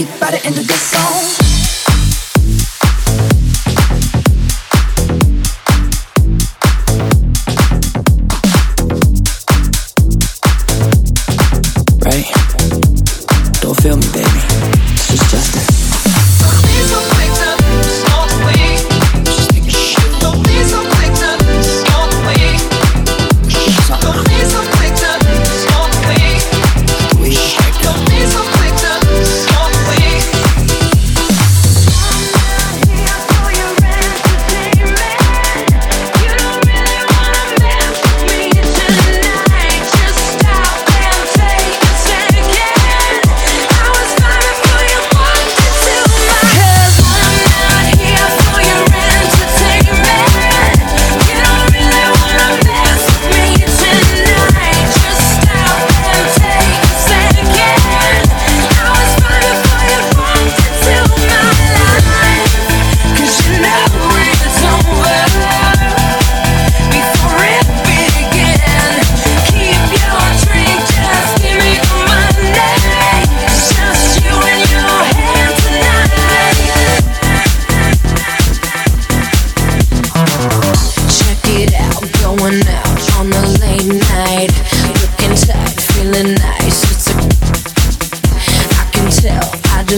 like by the end of this song.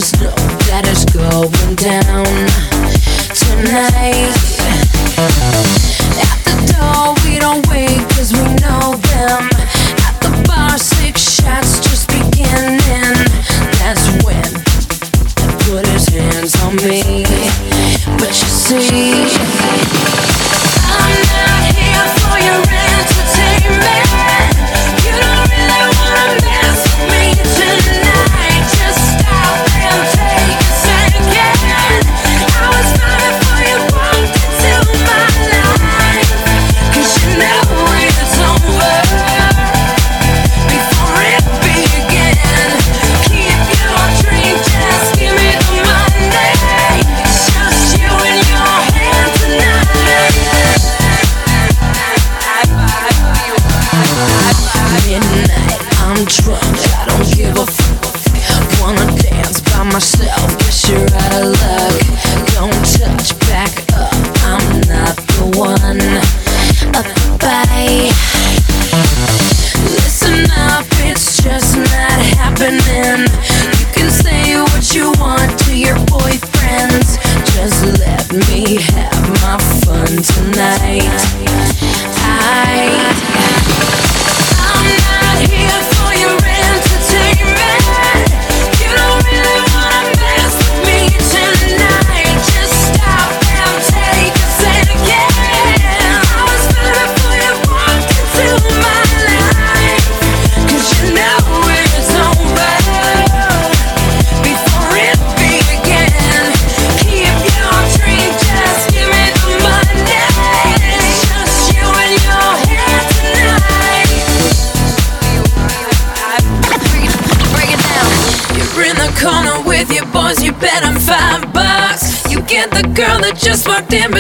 just know that it's going down tonight.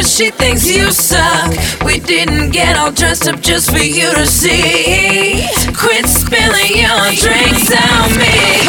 She thinks you suck. We didn't get all dressed up just for you to see. Quit spilling your drinks on me.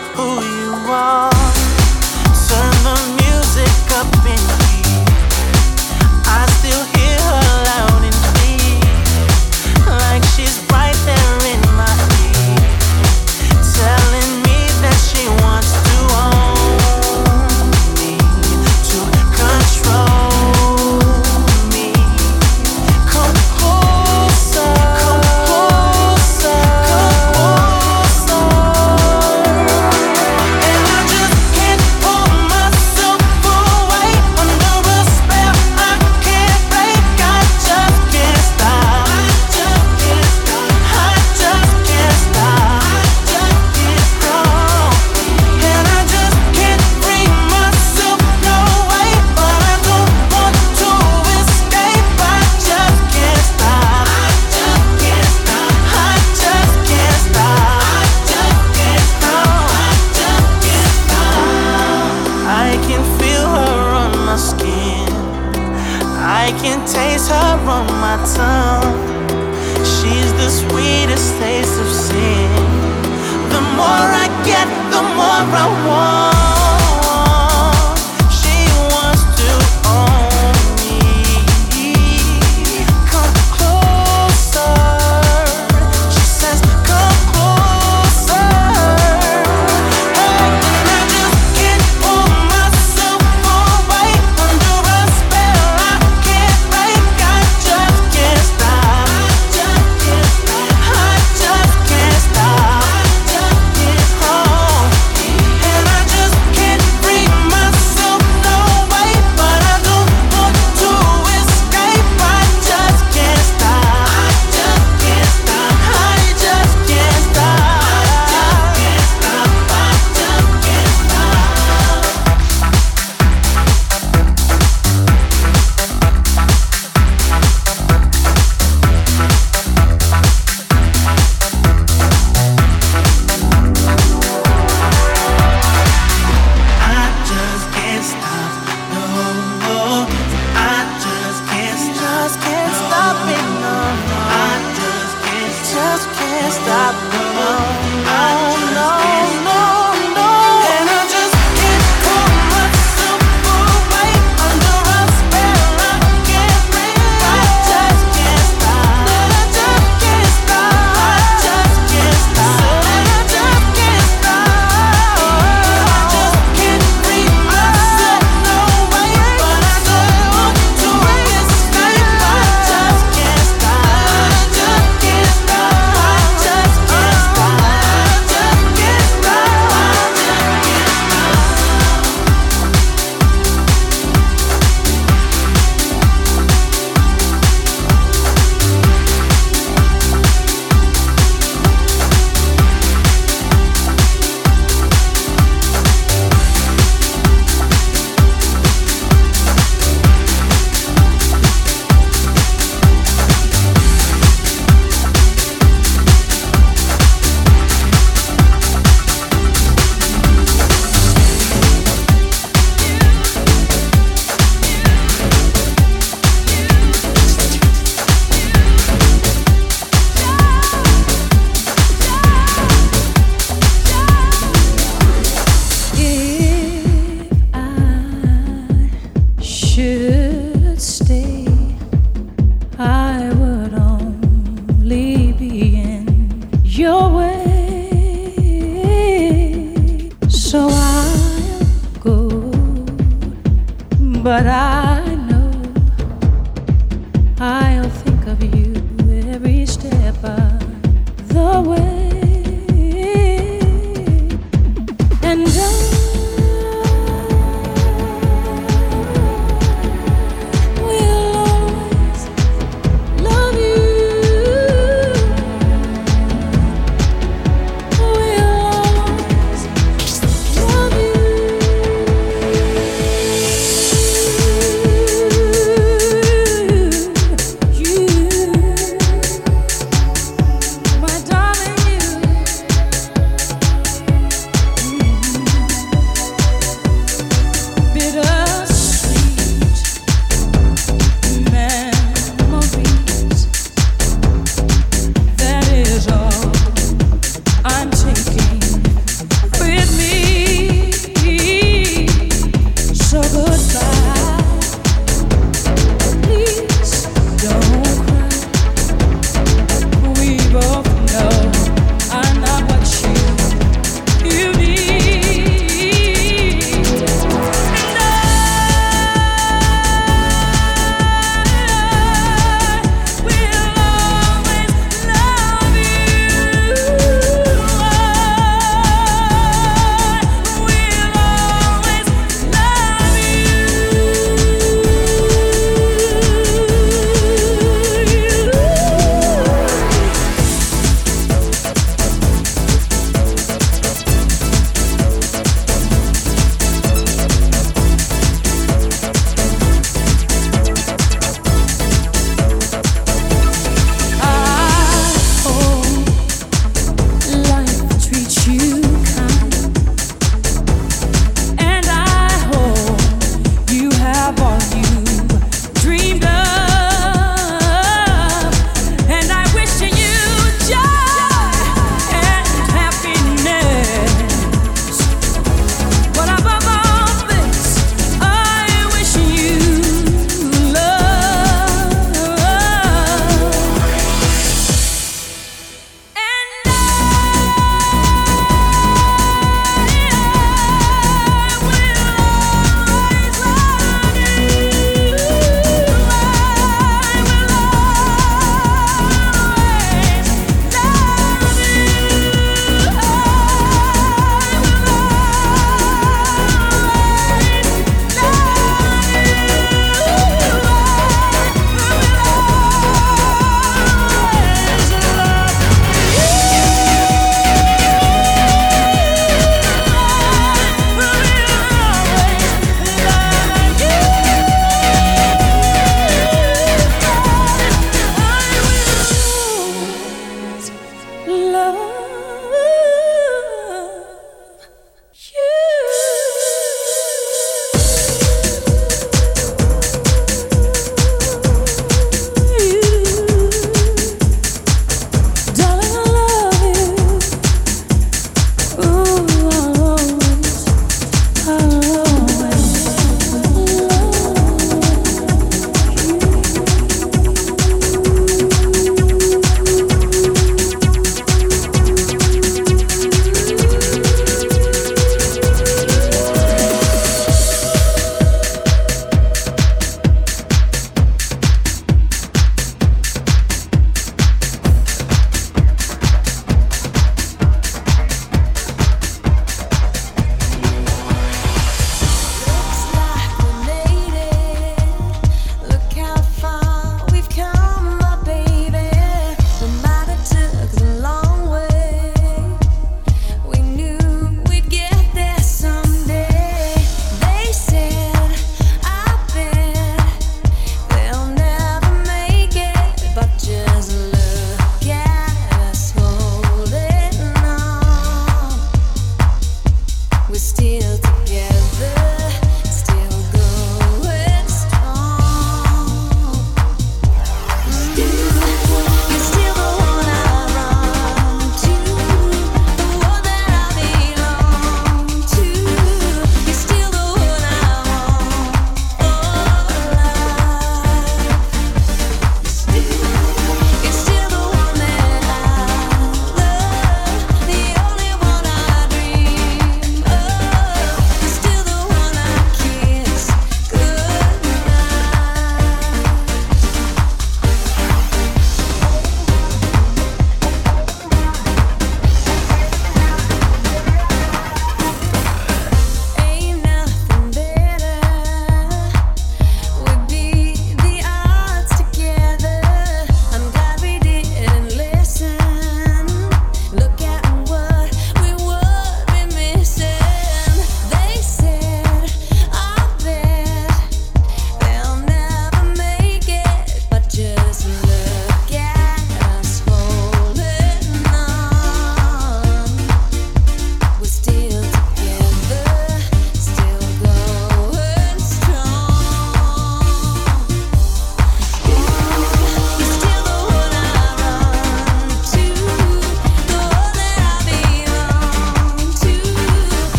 oh,